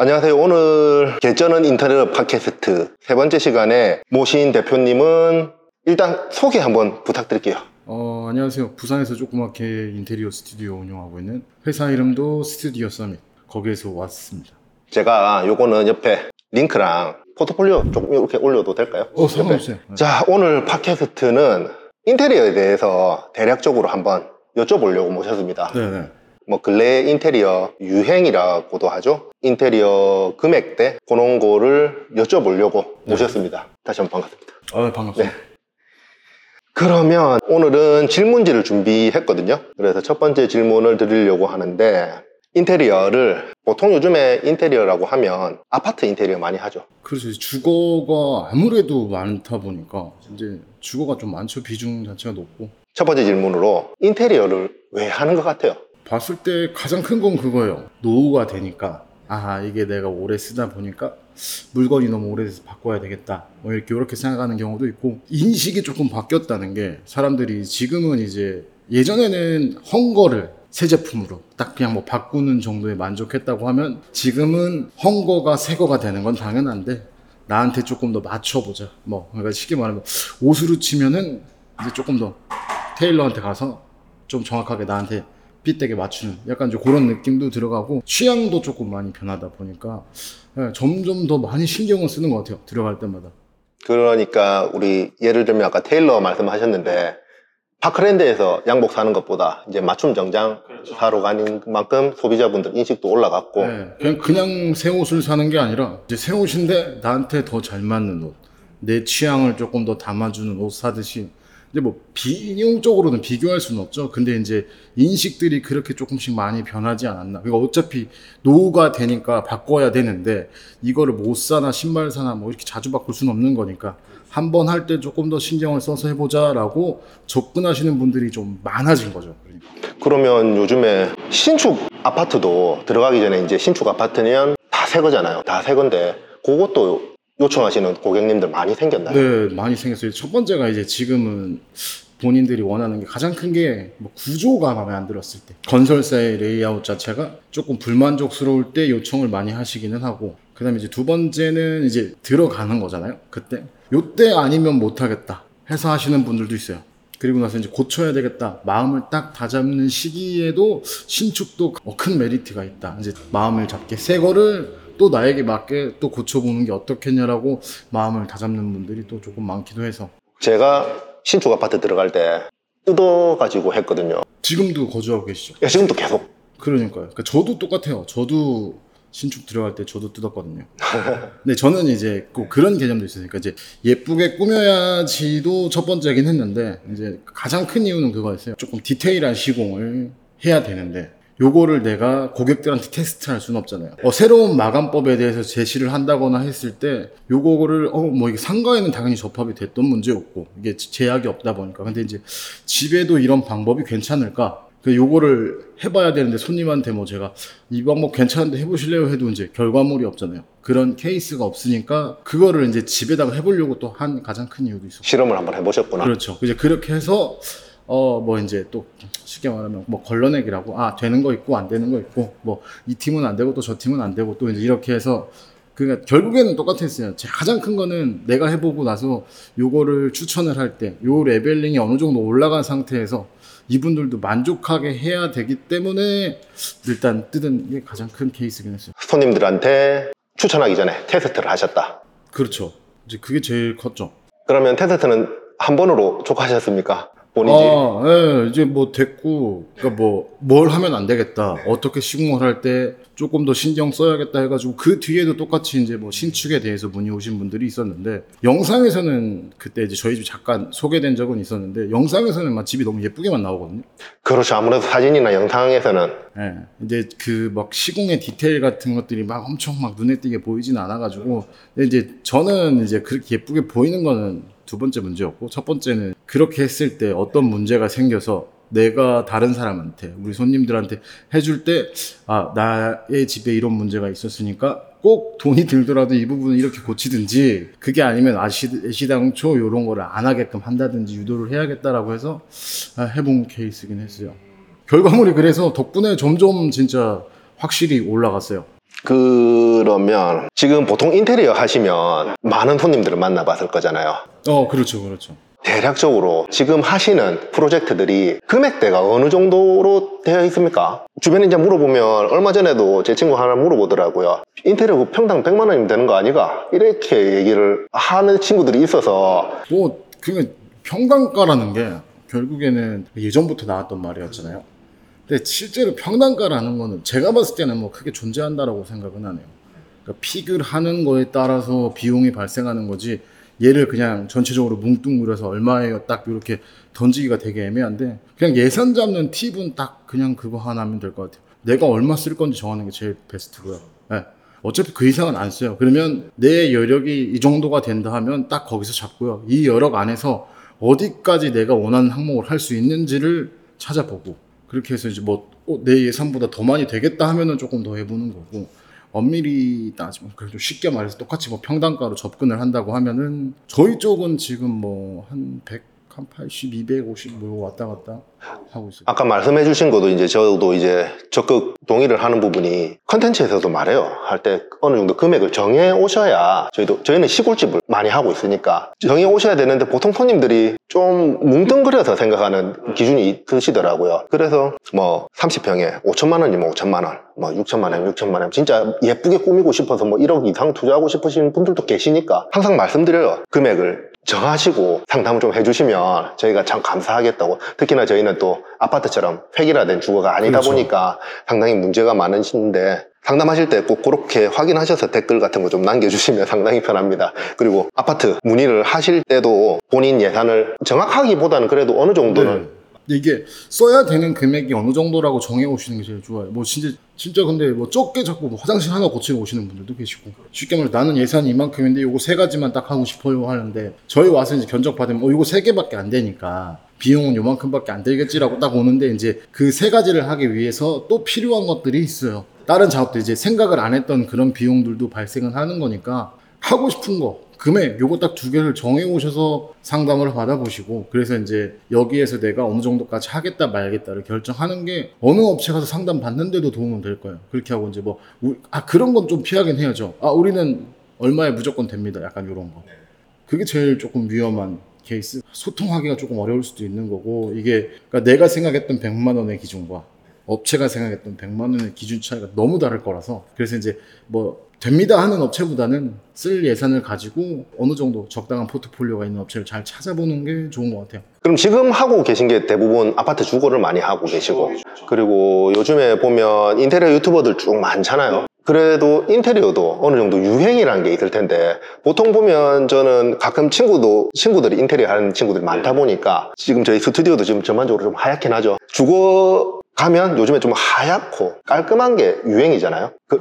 안녕하세요. 오늘 개쩌는 인터넷 팟캐스트 세 번째 시간에 모신 대표님은 일단 소개 한번 부탁드릴게요. 어, 안녕하세요. 부산에서 조그맣게 인테리어 스튜디오 운영하고 있는 회사 이름도 스튜디오 서밋. 거기에서 왔습니다. 제가 요거는 옆에 링크랑 포트폴리오 조금 이렇게 올려도 될까요? 어, 상관없어요. 네. 자, 오늘 팟캐스트는 인테리어에 대해서 대략적으로 한번 여쭤보려고 모셨습니다. 네네. 뭐 근래 인테리어 유행이라고도 하죠. 인테리어 금액대 그런 거를 여쭤보려고 네. 모셨습니다. 다시 한번 반갑습니다. 아, 반갑습니다. 그러면 오늘은 질문지를 준비했거든요. 그래서 첫 번째 질문을 드리려고 하는데 인테리어를 보통 요즘에 인테리어라고 하면 아파트 인테리어 많이 하죠. 그래서 이제 주거가 아무래도 많다 보니까 이제 주거가 좀 많죠. 비중 자체가 높고. 첫 번째 질문으로 인테리어를 왜 하는 것 같아요? 봤을 때 가장 큰 건 그거예요. 노후가 되니까. 아, 이게 내가 오래 쓰다 보니까 물건이 너무 오래돼서 바꿔야 되겠다. 뭐 이렇게 이렇게 생각하는 경우도 있고 인식이 조금 바뀌었다는 게 사람들이 지금은 이제 예전에는 헝거를 새 제품으로 딱 그냥 뭐 바꾸는 정도에 만족했다고 하면 지금은 헝거가 새 거가 되는 건 당연한데 나한테 조금 더 맞춰보자. 뭐 그러니까 쉽게 말하면 옷으로 치면은 이제 조금 더 테일러한테 가서 좀 정확하게 나한테 핏되게 맞추는 약간 좀 그런 느낌도 들어가고 취향도 조금 많이 변하다 보니까 예, 점점 더 많이 신경을 쓰는 것 같아요 들어갈 때마다. 그러니까 우리 예를 들면 아까 테일러 말씀하셨는데 파크랜드에서 양복 사는 것보다 이제 맞춤 정장 사러 가는 만큼 소비자분들 인식도 올라갔고. 예, 그냥 그냥 새 옷을 사는 게 아니라 이제 새 옷인데 나한테 더 잘 맞는 옷 내 취향을 조금 더 담아주는 옷 사듯이 이제 뭐 비용적으로는 비교할 수는 없죠. 근데 이제 인식들이 그렇게 조금씩 많이 변하지 않았나. 그러니까 어차피 노후가 되니까 바꿔야 되는데 이거를 못 사나 신발 사나 뭐 이렇게 자주 바꿀 수는 없는 거니까 한 번 할 때 조금 더 신경을 써서 해보자라고 접근하시는 분들이 좀 많아진 거죠. 그러면 요즘에 신축 아파트도 들어가기 전에 이제 신축 아파트면 다새 거잖아요. 다 새 건데 그것도 요청하시는 고객님들 많이 생겼나요? 네, 많이 생겼어요. 첫 번째가 이제 지금은 본인들이 원하는 게 가장 큰게뭐 구조가 마음에 안 들었을 때 건설사의 레이아웃 자체가 조금 불만족스러울 때 요청을 많이 하시기는 하고 그다음에 이제 두 번째는 이제 들어가는 거잖아요. 그때 요때 아니면 못 하겠다 해서 하시는 분들도 있어요. 그리고 나서 이제 고쳐야 되겠다 마음을 딱 다잡는 시기에도 신축도 어, 큰 메리트가 있다. 이제 마음을 잡게 새 거를 또 나에게 맞게 또 고쳐보는 게 어떻겠냐라고 마음을 다잡는 분들이 또 조금 많기도 해서 제가 신축 아파트 들어갈 때 뜯어가지고 했거든요. 지금도 거주하고 계시죠? 야, 지금도 계속 그러니까요. 그러니까 저도 똑같아요. 저도 신축 들어갈 때 저도 뜯었거든요. 근데 저는 이제 꼭 그런 개념도 있으니까 이제 예쁘게 꾸며야지도 첫 번째긴 했는데 이제 가장 큰 이유는 그거였어요. 조금 디테일한 시공을 해야 되는데 요거를 내가 고객들한테 테스트를 할 수는 없잖아요. 어, 새로운 마감법에 대해서 제시를 한다거나 했을 때 요거를 어 뭐 이게 상가에는 당연히 접합이 됐던 문제였고 이게 제약이 없다 보니까 근데 이제 집에도 이런 방법이 괜찮을까? 그 요거를 해봐야 되는데 손님한테 뭐 제가 이 방법 괜찮은데 해보실래요 해도 이제 결과물이 없잖아요. 그런 케이스가 없으니까 그거를 이제 집에다가 해보려고 또 한 가장 큰 이유도 있었고. 실험을 한번 해보셨구나. 그렇죠. 이제 그렇게 해서 어 뭐 이제 또 쉽게 말하면 뭐 걸러내기라고 아 되는 거 있고 안 되는 거 있고 뭐 이 팀은 안 되고 또 저 팀은 안 되고 또 이제 이렇게 해서 그러니까 결국에는 똑같았어요. 제 가장 큰 거는 내가 해보고 나서 요거를 추천을 할 때 요 leveling이 어느 정도 올라간 상태에서 이분들도 만족하게 해야 되기 때문에 일단 뜯은 게 가장 큰 케이스긴 했어요. 손님들한테 추천하기 전에 테스트를 하셨다. 그렇죠. 이제 그게 제일 컸죠. 그러면 테스트는 한 번으로 족하셨습니까? 본인이. 아, 예, 이제 뭐 됐고, 그러니까 뭐 뭘 하면 안 되겠다, 어떻게 시공을 할때 조금 더 신경 써야겠다 해가지고 그 뒤에도 똑같이 이제 뭐 신축에 대해서 문의 오신 분들이 있었는데 영상에서는 그때 이제 저희 집 잠깐 소개된 적은 있었는데 영상에서는 막 집이 너무 예쁘게만 나오거든요. 그렇죠. 아무래도 사진이나 영상에서는 예, 이제 그 막 시공의 디테일 같은 것들이 막 엄청 막 눈에 띄게 보이진 않아가지고 근데 이제 저는 이제 그렇게 예쁘게 보이는 거는 두 번째 문제였고 첫 번째는 그렇게 했을 때 어떤 문제가 생겨서 내가 다른 사람한테 우리 손님들한테 해줄 때 아 나의 집에 이런 문제가 있었으니까 꼭 돈이 들더라도 이 부분을 이렇게 고치든지 그게 아니면 아시, 애시당초 이런 거를 안 하게끔 한다든지 유도를 해야겠다라고 해서 아, 해본 케이스긴 했어요. 결과물이 그래서 덕분에 점점 진짜 확실히 올라갔어요. 그러면 지금 보통 인테리어 하시면 많은 손님들을 만나봤을 거잖아요. 어, 그렇죠, 그렇죠. 대략적으로 지금 하시는 프로젝트들이 금액대가 어느 정도로 되어 있습니까? 주변에 이제 물어보면 얼마 전에도 제 친구 하나 물어보더라고요. 인테리어 그 평당 100만 원이면 되는 거 아니가? 이렇게 얘기를 하는 친구들이 있어서 뭐, 그 평단가라는 게 결국에는 예전부터 나왔던 말이었잖아요. 근데 실제로 평단가라는 거는 제가 봤을 때는 뭐 크게 존재한다라고 생각은 안 해요. 그러니까 픽을 하는 거에 따라서 비용이 발생하는 거지 얘를 그냥 전체적으로 뭉뚱그려서 얼마예요 딱 이렇게 던지기가 되게 애매한데 그냥 예산 잡는 팁은 딱 그냥 그거 하나 하면 될 것 같아요. 내가 얼마 쓸 건지 정하는 게 제일 베스트고요. 예. 어차피 그 이상은 안 써요. 그러면 내 여력이 이 정도가 된다 하면 딱 거기서 잡고요. 이 여력 안에서 어디까지 내가 원하는 항목을 할 수 있는지를 찾아보고 그렇게 해서 이제 뭐 내 예산보다 더 많이 되겠다 하면은 조금 더 해보는 거고 엄밀히 따지면 그래도 쉽게 말해서 똑같이 뭐 평단가로 접근을 한다고 하면은 저희 쪽은 지금 뭐 한 100, 한 80, 250 뭐 왔다 갔다 하고 있어요. 아까 말씀해 주신 것도 이제 저도 이제 적극 동의를 하는 부분이 컨텐츠에서도 말해요. 할 때 어느 정도 금액을 정해 오셔야 저희도 저희는 시골집을 많이 하고 있으니까 정해 오셔야 되는데 보통 손님들이 좀 뭉뚱그려서 생각하는 기준이 있으시더라고요. 그래서 뭐 30평에 5천만 원이면 5천만 원, 뭐 6천만 원, 6천만 원 진짜 예쁘게 꾸미고 싶어서 뭐 1억 이상 투자하고 싶으신 분들도 계시니까 항상 말씀드려요. 금액을 정하시고 상담을 좀 해주시면 저희가 참 감사하겠다고 특히나 저희는 또 아파트처럼 획일화된 주거가 아니다 그렇죠. 보니까 상당히 문제가 많으신데 상담하실 때 꼭 그렇게 확인하셔서 댓글 같은 거 좀 남겨주시면 상당히 편합니다. 그리고 아파트 문의를 하실 때도 본인 예산을 정확하기보다는 그래도 어느 정도는 네. 근데 이게 써야 되는 금액이 어느 정도라고 정해 오시는 게 제일 좋아요. 뭐 진짜 진짜 근데 뭐 적게 자꾸 뭐 화장실 하나 고치러 오시는 분들도 계시고 쉽게 말해 나는 예산이 이만큼인데 요거 세 가지만 딱 하고 싶어요 하는데 저희 와서 이제 견적 받으면 어 요거 세 개밖에 안 되니까 비용은 요만큼밖에 안 들겠지라고 딱 오는데 이제 그 세 가지를 하기 위해서 또 필요한 것들이 있어요. 다른 작업도 이제 생각을 안 했던 그런 비용들도 발생은 하는 거니까 하고 싶은 거 금액 요거 딱 두 개를 정해 오셔서 상담을 받아보시고 그래서 이제 여기에서 내가 어느 정도까지 하겠다 말겠다를 결정하는 게 어느 업체 가서 상담 받는데도 도움은 될 거예요. 그렇게 하고 이제 뭐 아 그런 건 좀 피하긴 해야죠. 아 우리는 얼마에 무조건 됩니다. 약간 요런 거. 그게 제일 조금 위험한 케이스. 소통하기가 조금 어려울 수도 있는 거고 이게 그러니까 내가 생각했던 100만 원의 기준과 업체가 생각했던 100만 원의 기준 차이가 너무 다를 거라서 그래서 이제 뭐 됩니다 하는 업체보다는 쓸 예산을 가지고 어느 정도 적당한 포트폴리오가 있는 업체를 잘 찾아보는 게 좋은 것 같아요. 그럼 지금 하고 계신 게 대부분 아파트 주거를 많이 하고 계시고 그리고 요즘에 보면 인테리어 유튜버들 쭉 많잖아요. 그래도 인테리어도 어느 정도 유행이라는 게 있을 텐데 보통 보면 저는 가끔 친구도 친구들이 인테리어 하는 친구들이 많다 보니까 지금 저희 스튜디오도 지금 전반적으로 좀 하얗긴 하죠. 주거 가면 요즘에 좀 하얗고 깔끔한 게 유행이잖아요. 그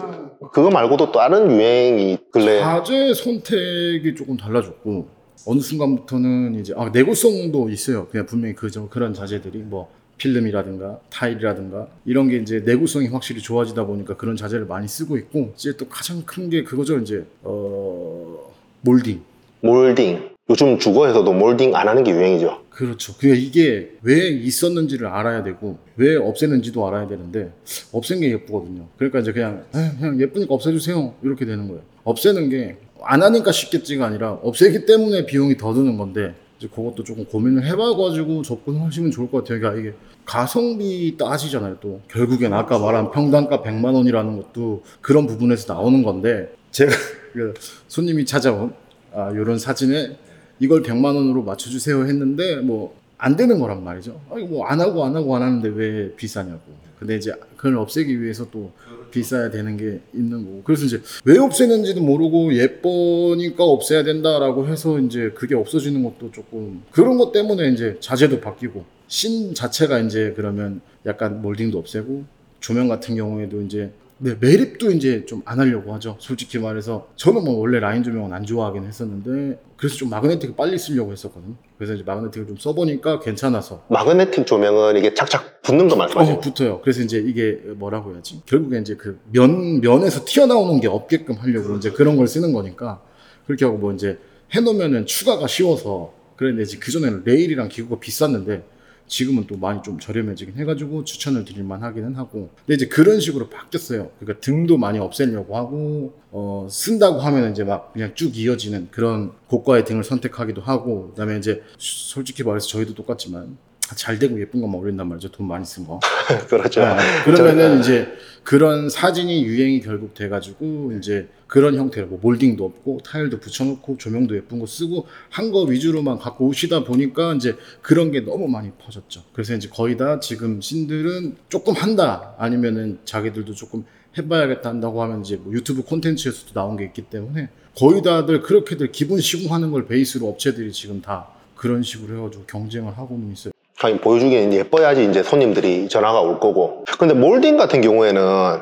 그거 말고도 또 다른 유행이 근래 자재 선택이 조금 달라졌고 어느 순간부터는 이제 아 내구성도 있어요. 그냥 분명히 그저 그런 자재들이 뭐 필름이라든가 타일이라든가 이런 게 이제 내구성이 확실히 좋아지다 보니까 그런 자재를 많이 쓰고 있고 이제 또 가장 큰 게 그거죠 이제 어 몰딩 몰딩 요즘 주거에서도 몰딩 안 하는 게 유행이죠. 그렇죠. 그 이게 왜 있었는지를 알아야 되고 왜 없애는지도 알아야 되는데 없앤 게 예쁘거든요. 그러니까 이제 그냥 에이, 그냥 예쁘니까 없애주세요 이렇게 되는 거예요. 없애는 게 안 하니까 쉽겠지가 아니라 없애기 때문에 비용이 더 드는 건데 이제 그것도 조금 고민을 해봐가지고 접근하시면 좋을 것 같아요. 그러니까 이게 가성비 따지잖아요. 또 결국엔 아까 말한 평당가 100만 원이라는 것도 그런 부분에서 나오는 건데 제가 그 손님이 찾아온 아, 이런 사진에 이걸 100만 원으로 맞춰주세요 했는데 뭐 안 되는 거란 말이죠. 아, 이거 뭐안 하고 안 하고 안 하는데 왜 비싸냐고. 근데 이제 그걸 없애기 위해서 또 비싸야 되는 게 있는 거고. 그래서 이제 왜 없애는지도 모르고 예쁘니까 없애야 된다라고 해서 이제 그게 없어지는 것도 조금 그런 것 때문에 이제 자재도 바뀌고 신 자체가 이제 그러면 약간 몰딩도 없애고 조명 같은 경우에도 이제 네, 매립도 이제 좀 안 하려고 하죠. 솔직히 말해서 저는 뭐 원래 라인 조명은 안 좋아하긴 했었는데 그래서 좀 마그네틱을 빨리 쓰려고 했었거든요. 그래서 이제 마그네틱을 좀 써보니까 괜찮아서 마그네틱 조명은 이게 착착 붙는 거 말씀하시죠? 어, 붙어요. 그래서 이제 이게 뭐라고 해야지? 결국에 이제 그 면, 면에서 튀어나오는 게 없게끔 하려고 이제 그런 걸 쓰는 거니까 그렇게 하고 뭐 이제 해놓으면은 추가가 쉬워서 그런데 이제 그전에는 레일이랑 기구가 비쌌는데 지금은 또 많이 좀 저렴해지긴 해가지고 추천을 드릴만 하기는 하고. 근데 이제 그런 식으로 바뀌었어요. 그러니까 등도 많이 없애려고 하고 어, 쓴다고 하면 이제 막 그냥 쭉 이어지는 그런 고가의 등을 선택하기도 하고 그다음에 이제 솔직히 말해서 저희도 똑같지만 잘 되고 예쁜 것만 올린단 말이죠 돈 많이 쓴 거. 그렇죠. 네. 그러면은 이제 그런 사진이 유행이 결국 돼가지고 이제 그런 형태로 뭐 몰딩도 없고 타일도 붙여놓고 조명도 예쁜 거 쓰고 한 거 위주로만 갖고 오시다 보니까 이제 그런 게 너무 많이 퍼졌죠. 그래서 이제 거의 다 지금 신들은 조금 한다 아니면은 자기들도 조금 해봐야겠다 한다고 하면 이제 뭐 유튜브 콘텐츠에서도 나온 게 있기 때문에 거의 다들 그렇게들 기본 시공하는 걸 베이스로 업체들이 지금 다 그런 식으로 해가지고 경쟁을 하고는 있어요. 아니, 보여주기엔 예뻐야지 이제 손님들이 전화가 올 거고. 근데 몰딩 같은 경우에는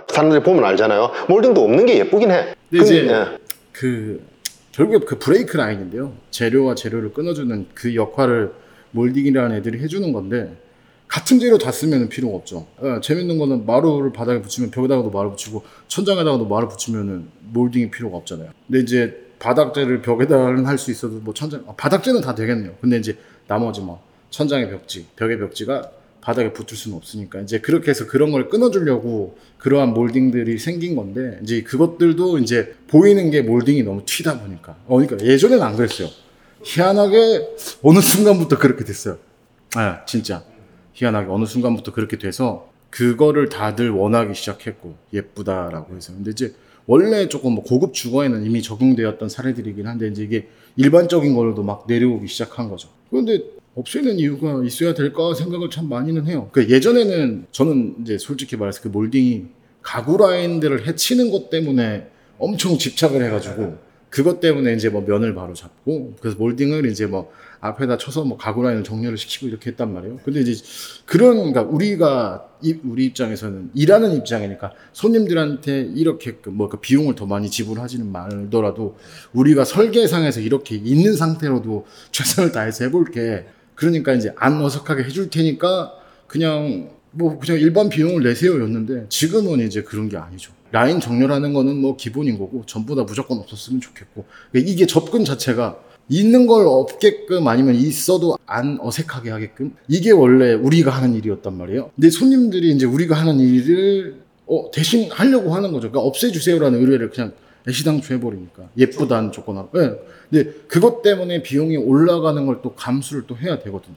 사람들이 보면 알잖아요. 몰딩도 없는 게 예쁘긴 해. 근데 이제 예. 그 결국에 그 break line인데요. 재료와 재료를 끊어주는 그 역할을 몰딩이라는 애들이 해주는 건데 같은 재료 다 쓰면 필요가 없죠. 예, 재밌는 거는 마루를 바닥에 붙이면 벽에다가도 마루 붙이고 천장에다가도 마루 붙이면은 몰딩이 필요가 없잖아요. 근데 이제 바닥재를 벽에다는 할 수 있어도 뭐 천장 아, 바닥재는 다 되겠네요. 근데 이제 나머지 뭐 천장의 벽지, 벽의 벽지가 바닥에 붙을 수는 없으니까. 이제 그렇게 해서 그런 걸 끊어주려고 그러한 몰딩들이 생긴 건데 이제 그것들도 이제 보이는 게 몰딩이 너무 튀다 보니까. 어 그러니까 예전에는 안 그랬어요. 희한하게 어느 순간부터 그렇게 됐어요. 아 진짜. 희한하게 어느 순간부터 그렇게 돼서 그거를 다들 원하기 시작했고 예쁘다라고 해서. 근데 이제 원래 조금 뭐 고급 주거에는 이미 적용되었던 사례들이긴 한데 이제 이게 일반적인 걸로도 막 내려오기 시작한 거죠. 그런데 없애는 이유가 있어야 될까 생각을 참 많이는 해요. 그 예전에는 저는 이제 솔직히 말해서 그 몰딩이 가구 라인들을 해치는 것 때문에 엄청 집착을 해가지고 그것 때문에 이제 뭐 면을 바로 잡고 그래서 몰딩을 이제 뭐 앞에다 쳐서 뭐 가구 라인을 정렬을 시키고 이렇게 했단 말이에요. 근데 이제 그런 그러니까 우리가 이- 우리 입장에서는 일하는 입장이니까 손님들한테 이렇게 뭐 그 비용을 더 많이 지불하지는 말더라도 우리가 설계상에서 이렇게 있는 상태로도 최선을 다해서 해볼게. 그러니까 이제 안 어색하게 해줄 테니까 그냥 뭐 그냥 일반 비용을 내세요였는데 지금은 이제 그런 게 아니죠. 라인 정렬하는 거는 뭐 기본인 거고 전부 다 무조건 없었으면 좋겠고 그러니까 이게 접근 자체가 있는 걸 없게끔 아니면 있어도 안 어색하게 하게끔 이게 원래 우리가 하는 일이었단 말이에요. 근데 손님들이 이제 우리가 하는 일을 어, 대신 하려고 하는 거죠. 그러니까 없애주세요라는 의뢰를 그냥 애시당초 해버리니까 예쁘다는 조건하고. 예. 근데 그것 때문에 비용이 올라가는 걸 또 감수를 또 해야 되거든요.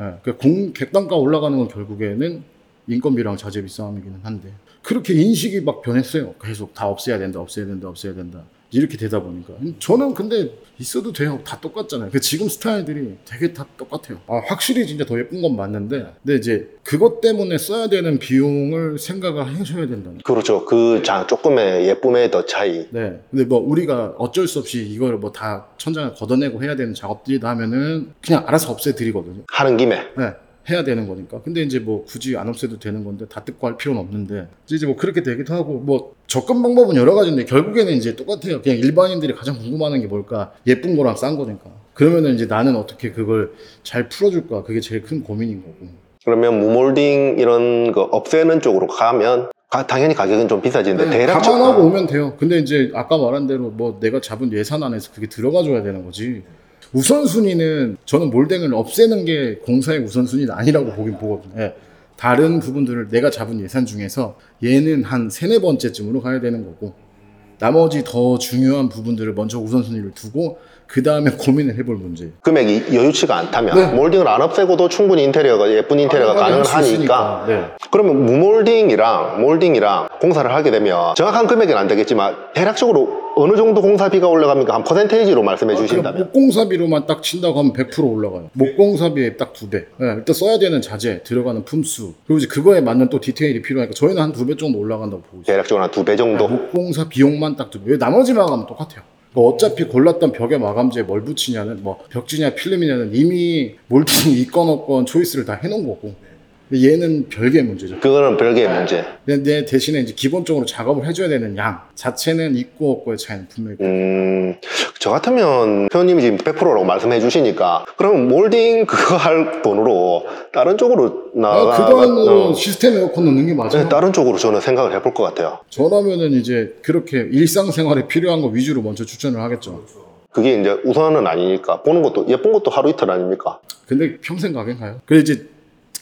예. 그러니까 공 객단가 올라가는 건 결국에는 인건비랑 자재비 싸움이기는 한데 그렇게 인식이 막 변했어요. 계속 다 없애야 된다, 없애야 된다, 없애야 된다. 이렇게 되다 보니까 저는 근데 있어도 돼요. 다 똑같잖아요. 그 지금 스타일들이 되게 다 똑같아요. 아, 확실히 진짜 더 예쁜 건 맞는데 근데 이제 그것 때문에 써야 되는 비용을 생각을 하셔야 된다는 그렇죠. 그 자, 조금의 예쁨의 더 차이. 네. 근데 뭐 우리가 어쩔 수 없이 이걸 뭐 다 천장을 걷어내고 해야 되는 작업들이다 하면은 그냥 알아서 없애드리거든요. 하는 김에. 네. 해야 되는 거니까. 근데 이제 뭐 굳이 안 없애도 되는 건데 다 뜯고 할 필요는 없는데 이제 뭐 그렇게 되기도 하고 뭐 접근 방법은 여러 가지인데 결국에는 이제 똑같아요. 그냥 일반인들이 가장 궁금해하는 게 뭘까? 예쁜 거랑 싼 거니까. 그러면은 이제 나는 어떻게 그걸 잘 풀어줄까? 그게 제일 큰 고민인 거고. 그러면 무몰딩 이런 거 없애는 쪽으로 가면 가- 당연히 가격은 좀 비싸지는데 네, 대략적 감안하고 오면 돼요. 근데 이제 아까 말한 대로 뭐 내가 잡은 예산 안에서 그게 들어가줘야 되는 거지. 우선순위는 저는 몰딩을 없애는 게 공사의 우선순위는 아니라고 보긴 보거든요. 예. 다른 부분들을 내가 잡은 예산 중에서 얘는 한 세네 번째쯤으로 가야 되는 거고 나머지 더 중요한 부분들을 먼저 우선순위를 두고 그 다음에 고민을 해볼 문제. 금액이 여유치가 않다면 네. 몰딩을 안 없애고도 충분히 인테리어가 예쁜 인테리어가 가능하니까 네. 그러면 무몰딩이랑 몰딩이랑 공사를 하게 되면 정확한 금액은 안 되겠지만 대략적으로 어느 정도 공사비가 올라갑니까? 한 퍼센테이지로 말씀해 주신다면 목공사비로만 딱 친다고 하면 100% 올라가요. 목공사비에 딱 두 배. 예, 일단 써야 되는 자재, 들어가는 품수, 그리고 이제 그거에 맞는 또 디테일이 필요하니까 저희는 한 두 배 정도 올라간다고 보고 있어요. 대략적으로 한 두 배 정도 목공사 비용만 딱 두 배. 왜 나머지 마감은 똑같아요. 뭐 어차피 골랐던 벽에 마감재에 뭘 붙이냐는 뭐 벽지냐 필름이냐는 이미 몰딩이 있건 없건 초이스를 다 해놓은 거고. 얘는 별개의 문제죠. 그거는 별개의 문제 근데 내 대신에 이제 기본적으로 작업을 해줘야 되는 양 자체는 있고 없고의 차이는 분명히 음, 저 같으면 회원님이 지금 100%라고 말씀해 주시니까 그러면 몰딩 그거 할 돈으로 다른 쪽으로 아, 나가 그 돈으로 어, 시스템 에어컨 넣는 게 맞아요. 네, 다른 쪽으로 저는 생각을 해볼 것 같아요. 저라면은 이제 그렇게 일상생활에 필요한 거 위주로 먼저 추천을 하겠죠. 그게 이제 우선은 아니니까 보는 것도 예쁜 것도 하루 이틀 아닙니까? 근데 평생 가긴 가요. 그래 이제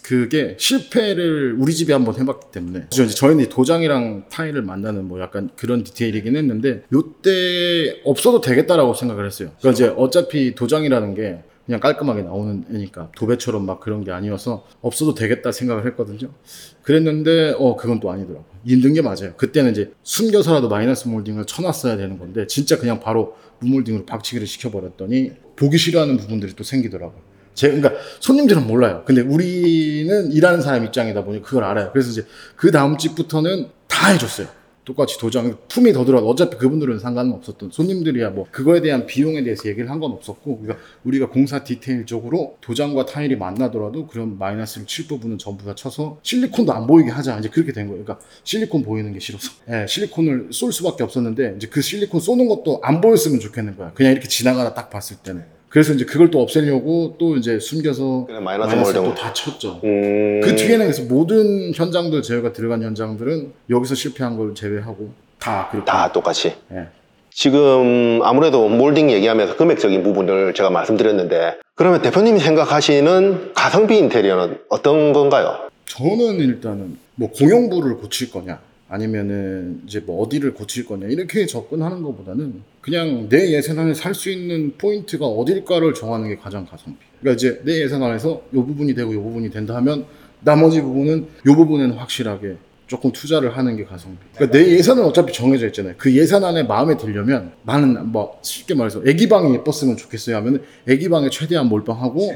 그게 실패를 우리 집에 한번 해봤기 때문에 이제 저희는 이 도장이랑 타일을 만나는 뭐 약간 그런 디테일이긴 했는데 요때 없어도 되겠다라고 생각을 했어요. 그러니까 이제 어차피 도장이라는 게 그냥 깔끔하게 나오는 애니까 도배처럼 막 그런 게 아니어서 없어도 되겠다 생각을 했거든요. 그랬는데 어 그건 또 아니더라고. 힘든 게 맞아요. 그때는 이제 숨겨서라도 마이너스 몰딩을 쳐놨어야 되는 건데 진짜 그냥 바로 무몰딩으로 박치기를 시켜버렸더니 보기 싫어하는 부분들이 또 생기더라고요. 제 그러니까 손님들은 몰라요. 근데 우리는 일하는 사람 입장이다 보니 그걸 알아요. 그래서 이제 그 다음 집부터는 다 해줬어요. 똑같이 도장 품이 더 들어도 어차피 그분들은 상관은 없었던 손님들이야 뭐 그거에 대한 비용에 대해서 얘기를 한 건 없었고 그러니까 우리가 공사 디테일적으로 도장과 타일이 만나더라도 그런 마이너스를 칠 부분은 전부 다 쳐서 실리콘도 안 보이게 하자 이제 그렇게 된 거예요. 그러니까 실리콘 보이는 게 싫어서 예, 실리콘을 쏠 수밖에 없었는데 이제 그 실리콘 쏘는 것도 안 보였으면 좋겠는 거야. 그냥 이렇게 지나가다 딱 봤을 때는. 그래서 이제 그걸 또 없애려고 또 이제 숨겨서 그래, 마이너스 마이너스를 몰딩. 또다 쳤죠. 음... 그 뒤에는 그래서 모든 현장들 저희가 들어간 현장들은 여기서 실패한 걸 제외하고 다 그렇게 다 똑같이. 예. 지금 아무래도 몰딩 얘기하면서 금액적인 부분을 제가 말씀드렸는데 그러면 대표님이 생각하시는 가성비 인테리어는 어떤 건가요? 저는 일단은 뭐 공용부를 고칠 거냐 아니면은 이제 뭐 어디를 고칠 거냐 이렇게 접근하는 것보다는 그냥 내 예산 안에 살 수 있는 포인트가 어딜까를 정하는 게 가장 가성비. 그러니까 이제 내 예산 안에서 요 부분이 되고 요 부분이 된다 하면 나머지 부분은 요 부분에는 확실하게 조금 투자를 하는 게 가성비. 그러니까 내 예산은 어차피 정해져 있잖아요. 그 예산 안에 마음에 들려면 나는 뭐 쉽게 말해서 애기 방이 예뻤으면 좋겠어요 하면 애기 방에 최대한 몰빵하고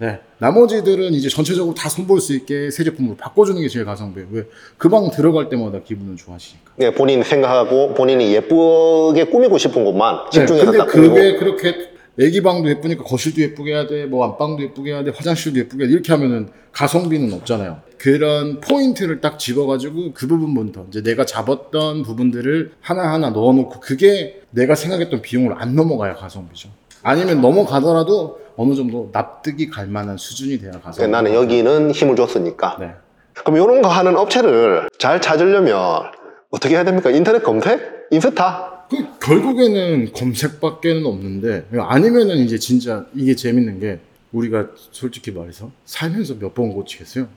네. 나머지들은 이제 전체적으로 다 손볼 수 있게 새 제품으로 바꿔주는 게 제일 가성비예요. 왜? 그 방 들어갈 때마다 기분은 좋아지니까. 네, 본인 생각하고 본인이 예쁘게 꾸미고 싶은 곳만 집중해서 네, 딱 근데 꾸미고 그게 그렇게 애기 방도 예쁘니까 거실도 예쁘게 해야 돼, 뭐 안방도 예쁘게 해야 돼, 화장실도 예쁘게 해야 돼. 이렇게 하면은 가성비는 없잖아요. 그런 포인트를 딱 집어가지고 그 부분부터 이제 내가 잡았던 부분들을 하나하나 넣어놓고 그게 내가 생각했던 비용을 안 넘어가야 가성비죠. 아니면 넘어가더라도 어느 정도 납득이 갈 만한 수준이 돼야 가성비. 네, 나는 여기는 힘을 줬으니까 네. 그럼 이런 거 하는 업체를 잘 찾으려면 어떻게 해야 됩니까? 인터넷 검색? 인스타? 그 결국에는 검색밖에는 없는데 아니면은 이제 진짜 이게 재밌는 게 우리가 솔직히 말해서 살면서 몇 번 고치겠어요?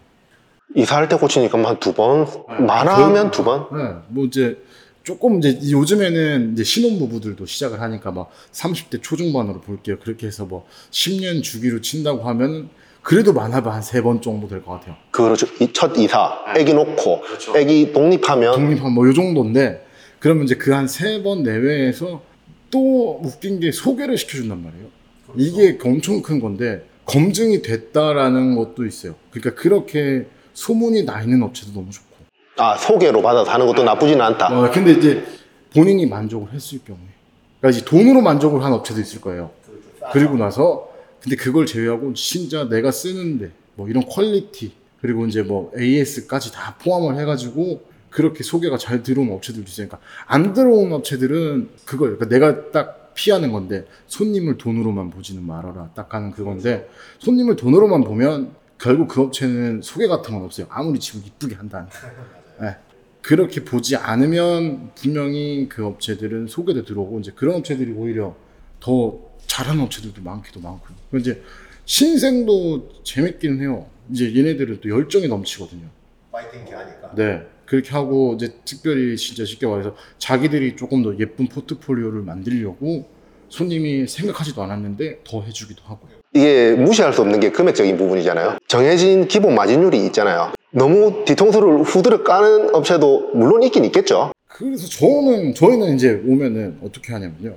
이사할 때 고치니까 한 두 번, 아, 많아 하면 그- 두 번? 네, 뭐 이제 조금 이제 요즘에는 이제 신혼부부들도 시작을 하니까 막 30대 초중반으로 볼게요. 그렇게 해서 뭐 10년 주기로 친다고 하면 그래도 많아봐 한 세 번 정도 될 것 같아요. 그렇죠. 이첫 이사, 애기 놓고, 그렇죠. 애기 독립하면 독립한 뭐요 정도인데 그러면 이제 그 한 세 번 내외에서 또 웃긴 게 소개를 시켜준단 말이에요. 이게 엄청 큰 건데 검증이 됐다라는 것도 있어요. 그러니까 그렇게 소문이 나 있는 업체도 너무 좋고. 아 소개로 받아서 하는 것도 나쁘지는 않다. 어, 근데 이제 본인이 만족을 했을 경우에. 그러니까 이제 돈으로 만족을 한 업체도 있을 거예요. 그리고 나서 근데 그걸 제외하고 진짜 내가 쓰는데 뭐 이런 퀄리티 그리고 이제 뭐 AS까지 다 포함을 해가지고 그렇게 소개가 잘 들어온 업체들도 있으니까 안 들어온 업체들은 그거예요. 그러니까 내가 딱 피하는 건데 손님을 돈으로만 보지는 말아라 딱 하는 그건데 손님을 돈으로만 보면 결국 그 업체는 소개 같은 건 없어요. 아무리 집을 이쁘게 한다는. 네. 그렇게 보지 않으면 분명히 그 업체들은 소개도 들어오고 이제 그런 업체들이 오히려 더 잘하는 업체들도 많기도 많고요. 이제 신생도 재밌기는 해요. 이제 얘네들은 또 열정이 넘치거든요. 파이팅 하니까. 네. 그렇게 하고 이제 특별히 진짜 쉽게 말해서 자기들이 조금 더 예쁜 포트폴리오를 만들려고 손님이 생각하지도 않았는데 더 해주기도 하고. 이게 무시할 수 없는 게 금액적인 부분이잖아요. 정해진 기본 마진율이 있잖아요. 너무 뒤통수를 후드를 까는 업체도 물론 있긴 있겠죠. 그래서 저는 저희는 이제 오면은 어떻게 하냐면요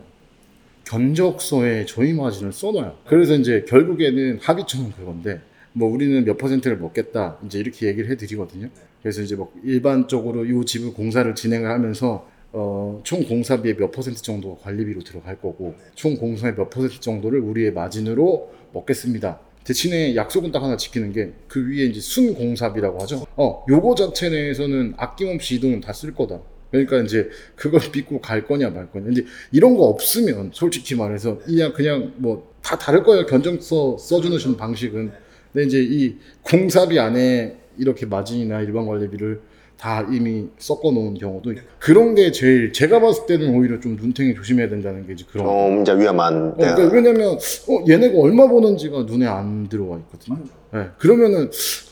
견적서에 저희 마진을 써놔요. 그래서 이제 결국에는 합의점은 그건데 뭐 우리는 몇 퍼센트를 먹겠다 이제 이렇게 얘기를 해드리거든요. 그래서 이제 뭐 일반적으로 이 집을 공사를 진행을 하면서 어, 총 공사비의 몇 퍼센트 정도가 관리비로 들어갈 거고 총 공사의 몇 퍼센트 정도를 우리의 마진으로 먹겠습니다. 대신에 약속은 딱 하나 지키는 게 그 위에 이제 순 공사비라고 하죠. 어, 요거 자체 내에서는 아낌없이 이 돈은 다 쓸 거다. 그러니까 이제 그걸 믿고 갈 거냐 말 거냐. 근데 이런 거 없으면 솔직히 말해서 그냥 그냥 뭐 다 다를 거예요. 견적서 써주는 방식은. 근데 이제 이 공사비 안에 이렇게 마진이나 일반 관리비를 다 이미 섞어 놓은 경우도 있고. 그런 게 제일 제가 봤을 때는 오히려 좀 눈탱이 조심해야 된다는 게 이제 그런 거. 좀 이제 위험한 어, 데가 그러니까 왜냐면 어, 얘네가 얼마 버는지가 눈에 안 들어와 있거든요. 네, 그러면은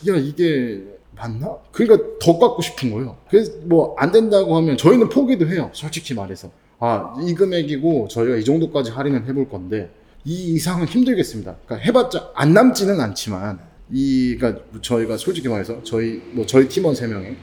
야 이게 맞나? 그러니까 더 깎고 싶은 거예요. 그래서 뭐 안 된다고 하면 저희는 포기도 해요. 솔직히 말해서 아 이 금액이고 저희가 이 정도까지 할인을 해볼 건데 이 이상은 힘들겠습니다. 그러니까 해봤자 안 남지는 않지만 이 그러니까 저희가 솔직히 말해서 저희 뭐 저희 팀원 세 명에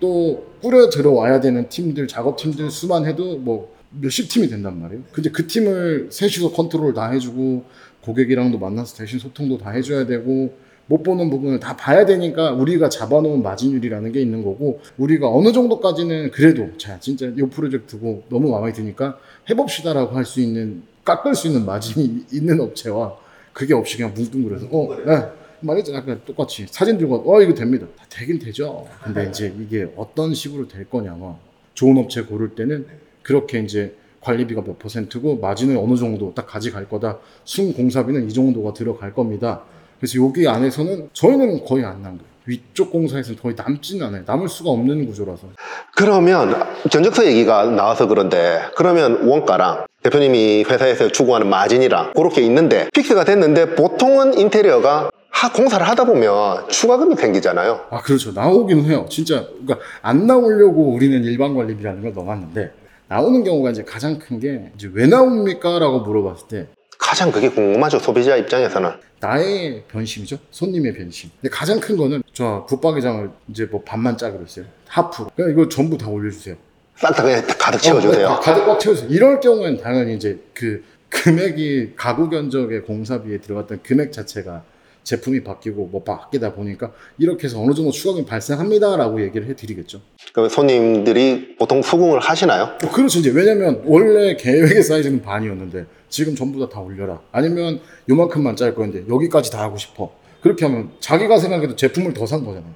또 꾸려 들어와야 되는 팀들 작업팀들 수만 해도 뭐 몇십 팀이 된단 말이에요. 근데 그 팀을 셋이서 컨트롤 다 해주고 고객이랑도 만나서 대신 소통도 다 해줘야 되고 못 보는 부분을 다 봐야 되니까 우리가 잡아놓은 마진율이라는 게 있는 거고 우리가 어느 정도까지는 그래도 자 진짜 이 프로젝트고 너무 마음에 드니까 해봅시다라고 할 수 있는 깎을 수 있는 마진이 있는 업체와 그게 없이 그냥 뭉뚱그려서 어, 네. 말했잖아. 아까 똑같이. 사진 들고 어 이거 됩니다. 다 되긴 되죠. 근데 이제 이게 어떤 식으로 될 거냐면 좋은 업체 고를 때는 그렇게 이제 관리비가 몇 퍼센트고 마진을 어느 정도 딱 가져갈 거다. 순공사비는 이 정도가 들어갈 겁니다. 그래서 여기 안에서는 저희는 거의 안 남겨요. 위쪽 공사에서는 거의 남지는 않아요. 남을 수가 없는 구조라서. 그러면 견적서 얘기가 나와서 그런데 그러면 원가랑 대표님이 회사에서 추구하는 마진이랑 그렇게 있는데 픽스가 됐는데 보통은 인테리어가 하- 공사를 하다 보면 추가금이 생기잖아요. 아 그렇죠. 나오긴 해요. 진짜 그러니까 안 나오려고 우리는 일반 관리비라는 걸 넣어놨는데 나오는 경우가 이제 가장 큰 게 이제 왜 나옵니까? 라고 물어봤을 때 가장 그게 궁금하죠 소비자 입장에서는. 나의 변심이죠. 손님의 변심. 근데 가장 큰 거는 저 붙박이장을 이제 뭐 반만 짜기로 했어요. 하프로 그냥 이거 전부 다 올려주세요. 싹다 그냥 가득 어, 채워주세요. 가득 꽉 채워주세요. 이럴 경우에는 당연히 이제 그 금액이 가구 견적의 공사비에 들어갔던 금액 자체가 제품이 바뀌고 뭐 바뀌다 보니까 이렇게 해서 어느 정도 추가금이 발생합니다라고 얘기를 해드리겠죠 그러면 손님들이 보통 수긍을 하시나요? 어, 그렇죠. 이제 왜냐면 원래 계획의 사이즈는 반이었는데 지금 전부 다 다 올려라. 아니면 요만큼만 짤 건데 여기까지 다 하고 싶어. 그렇게 하면 자기가 생각해도 제품을 더 산 거잖아요.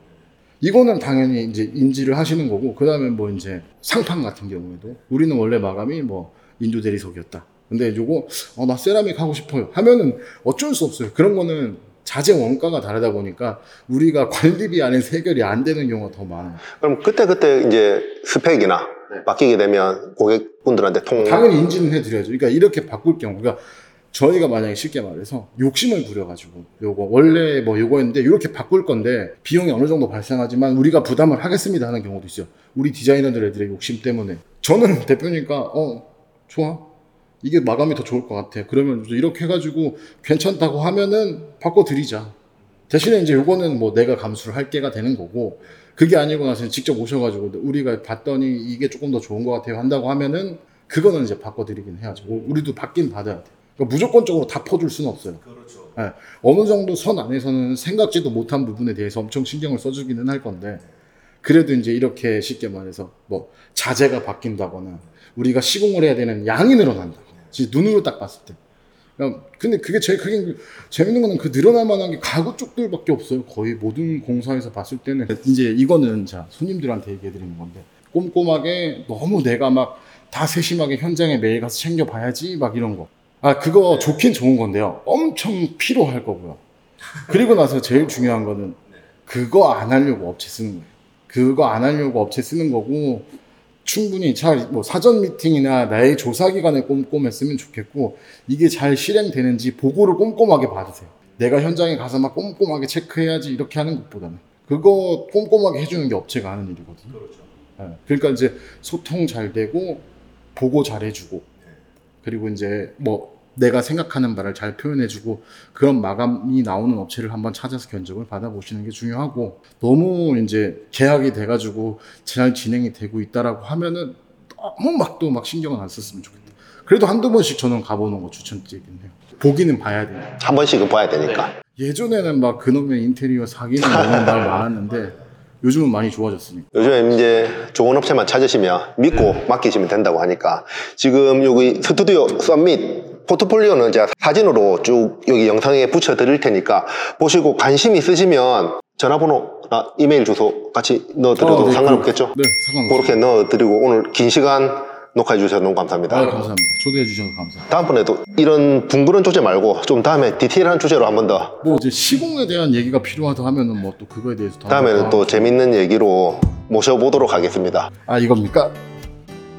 이거는 당연히 이제 인지를 하시는 거고 그다음에 뭐 이제 상판 같은 경우에도 우리는 원래 마감이 뭐 인도 대리석이었다. 근데 요거 어, 나 세라믹 하고 싶어요. 하면은 어쩔 수 없어요. 그런 거는 자재 원가가 다르다 보니까 우리가 관리비 안에 해결이 안 되는 경우가 더 많아요. 그럼 그때 그때 이제 스펙이나 바뀌게 되면 고객분들한테 통 당연히 인지는 해드려야죠. 그러니까 이렇게 바꿀 경우, 그러니까 저희가 만약에 쉽게 말해서 욕심을 부려가지고 요거 원래 뭐 요거였는데 이렇게 바꿀 건데 비용이 어느 정도 발생하지만 우리가 부담을 하겠습니다 하는 경우도 있어요. 우리 디자이너들 애들의 욕심 때문에 저는 대표니까 어 좋아 이게 마감이 더 좋을 것 같아. 그러면 이렇게 해가지고 괜찮다고 하면은 바꿔드리자. 대신에 이제 요거는 뭐 내가 감수를 할 게가 되는 거고 그게 아니고 나서 직접 오셔가지고 우리가 봤더니 이게 조금 더 좋은 것 같아요 한다고 하면은 그거는 이제 바꿔드리긴 해야죠. 우- 우리도 받긴 받아야 돼. 그러니까 무조건적으로 다 퍼줄 수는 없어요. 그렇죠. 예, 어느 정도 선 안에서는 생각지도 못한 부분에 대해서 엄청 신경을 써주기는 할 건데 그래도 이제 이렇게 쉽게 말해서 뭐 자재가 바뀐다거나 우리가 시공을 해야 되는 양이 늘어난다. 눈으로 딱 봤을 때. 근데 그게 제일 크게 재밌는 거는 그 늘어날 만한 게 가구 쪽들밖에 없어요. 거의 모든 공사에서 봤을 때는 이제 이거는 자 손님들한테 얘기해 드리는 건데 꼼꼼하게 너무 내가 막 다 세심하게 현장에 매일 가서 챙겨봐야지 막 이런 거. 아 그거 좋긴 좋은 건데요. 엄청 필요할 거고요. 그리고 나서 제일 중요한 거는 그거 안 하려고 업체 쓰는 거예요. 그거 안 하려고 업체 쓰는 거고 충분히 잘 뭐 사전 미팅이나 나의 조사 기간에 꼼꼼했으면 좋겠고 이게 잘 실행되는지 보고를 꼼꼼하게 받으세요. 내가 현장에 가서 막 꼼꼼하게 체크해야지 이렇게 하는 것보다는 그거 꼼꼼하게 해주는 게 업체가 하는 일이거든요. 그렇죠. 예, 그러니까 이제 소통 잘 되고 보고 잘 해주고 그리고 이제 뭐 내가 생각하는 바를 잘 표현해주고 그런 마감이 나오는 업체를 한번 찾아서 견적을 받아보시는 게 중요하고 너무 이제 계약이 돼가지고 잘 진행이 되고 있다라고 하면은 너무 막 또 막 신경을 안 썼으면 좋겠다. 그래도 한두 번씩 저는 가보는 거 추천드리긴 해요. 보기는 봐야 돼요. 한 번씩은 봐야 되니까. 예전에는 막 그놈의 인테리어 사기는 이런 말 많았는데 요즘은 많이 좋아졌으니까. 요즘에 이제 좋은 업체만 찾으시면 믿고 맡기시면 된다고 하니까 지금 여기 스튜디오 썸밋 포트폴리오는 제가 사진으로 쭉 여기 영상에 붙여 드릴 테니까 보시고 관심 있으시면 전화번호나 이메일 주소 같이 넣어드려도 어, 네, 상관없겠죠? 네, 상관없어요. 그렇게 넣어드리고 오늘 긴 시간 녹화해 주셔서 너무 감사합니다. 아, 감사합니다. 초대해 주셔서 감사합니다. 다음번에도 이런 둥그런 주제 말고 좀 다음에 디테일한 주제로 한 번 더 뭐 이제 시공에 대한 얘기가 필요하다 하면은 뭐 또 그거에 대해서 더 다음에는 또 재밌는 얘기로 모셔보도록 하겠습니다. 아 이겁니까?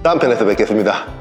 다음 편에서 뵙겠습니다.